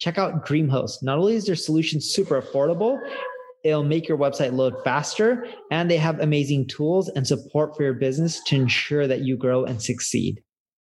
Check out DreamHost. Not only is their solution super affordable, it'll make your website load faster, and they have amazing tools and support for your business to ensure that you grow and succeed.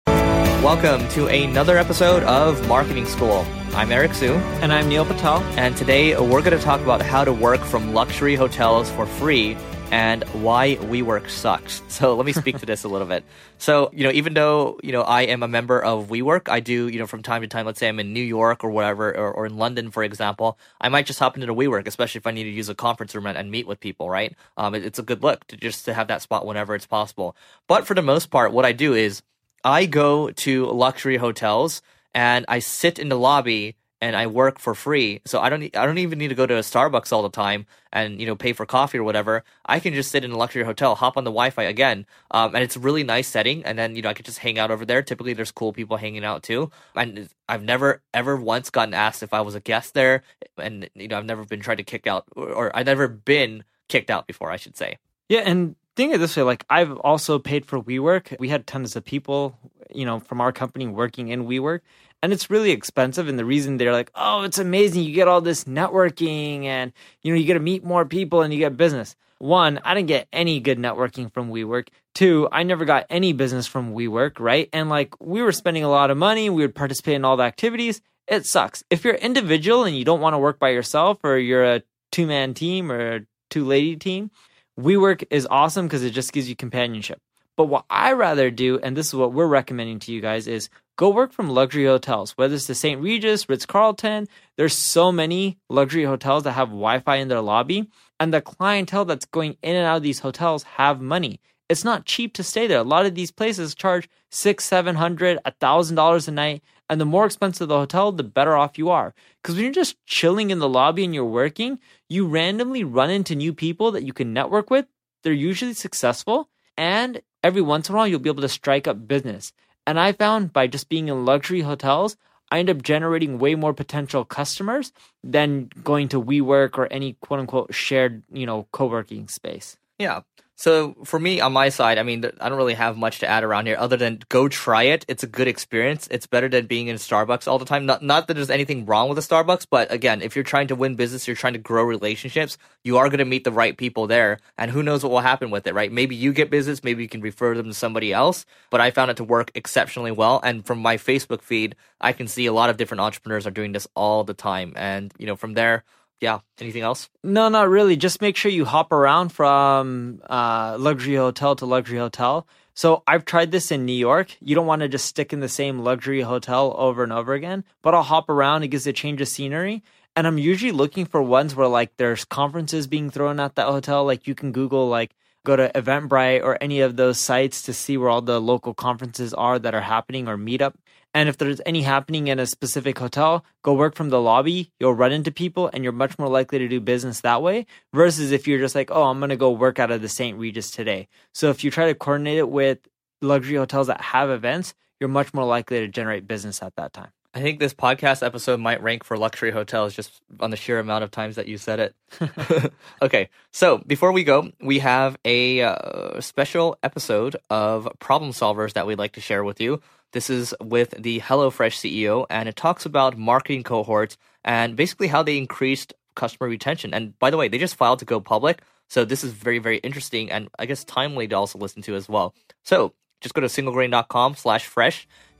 Welcome to another episode of Marketing School. I'm Eric Siu. And I'm Neil Patel. And today we're going to talk about how to work from luxury hotels for free and why WeWork sucks. So let me speak to this a little bit. So, you know, even though, you know, I am a member of WeWork, I do, you know, from time to time, let's say I'm in New York or whatever, or, or in London, for example, I might just hop into the WeWork, especially if I need to use a conference room and, and meet with people, right? Um, it, it's a good look to just to have that spot whenever it's possible. But for the most part, what I do is I go to luxury hotels and I sit in the lobby and I work for free. So I don't I don't even need to go to a Starbucks all the time and you know pay for coffee or whatever. I can just sit in a luxury hotel, hop on the Wi-Fi again, um, and it's a really nice setting. And then you know I could just hang out over there. Typically, there's cool people hanging out too. And I've never ever once gotten asked if I was a guest there, and you know I've never been tried to kick out or, or I've never been kicked out before, I should say. Yeah, and think of this way like I've also paid for WeWork. We had tons of people, you know, from our company working in WeWork and it's really expensive and the reason they're like oh it's amazing you get all this networking and you know you get to meet more people and you get business. One i didn't get any good networking from WeWork. Two i never got any business from WeWork right? And like we were spending a lot of money we would participate in all the activities. It sucks. If you're individual and you don't want to work by yourself or you're a two man team or two lady team WeWork is awesome because it just gives you companionship but what I rather do, and this is what we're recommending to you guys, is go work from luxury hotels, whether it's the St. Regis, Ritz Carlton. There's so many luxury hotels that have Wi Fi in their lobby, and the clientele that's going in and out of these hotels have money. It's not cheap to stay there. A lot of these places charge six, seven hundred, a thousand dollars a night, and the more expensive the hotel, the better off you are. Because when you're just chilling in the lobby and you're working, you randomly run into new people that you can network with. They're usually successful, and every once in a while you'll be able to strike up business. And I found by just being in luxury hotels, I end up generating way more potential customers than going to WeWork or any quote unquote shared, you know, co-working space. Yeah. So for me on my side, I mean, I don't really have much to add around here other than go try it. It's a good experience. It's better than being in Starbucks all the time. Not not that there's anything wrong with a Starbucks, but again, if you're trying to win business, you're trying to grow relationships, you are going to meet the right people there, and who knows what will happen with it, right? Maybe you get business, maybe you can refer them to somebody else. But I found it to work exceptionally well, and from my Facebook feed, I can see a lot of different entrepreneurs are doing this all the time, and you know, from there yeah. Anything else? No, not really. Just make sure you hop around from uh, luxury hotel to luxury hotel. So I've tried this in New York. You don't want to just stick in the same luxury hotel over and over again, but I'll hop around. It gives a change of scenery. And I'm usually looking for ones where like there's conferences being thrown at that hotel. Like you can Google like go to Eventbrite or any of those sites to see where all the local conferences are that are happening or meetup. And if there's any happening in a specific hotel, go work from the lobby. You'll run into people and you're much more likely to do business that way versus if you're just like, oh, I'm going to go work out of the St. Regis today. So if you try to coordinate it with luxury hotels that have events, you're much more likely to generate business at that time. I think this podcast episode might rank for luxury hotels just on the sheer amount of times that you said it. okay, so before we go, we have a uh, special episode of Problem Solvers that we'd like to share with you. This is with the HelloFresh CEO, and it talks about marketing cohorts and basically how they increased customer retention. And by the way, they just filed to go public. So this is very, very interesting and I guess timely to also listen to as well. So just go to singlegrain.com slash fresh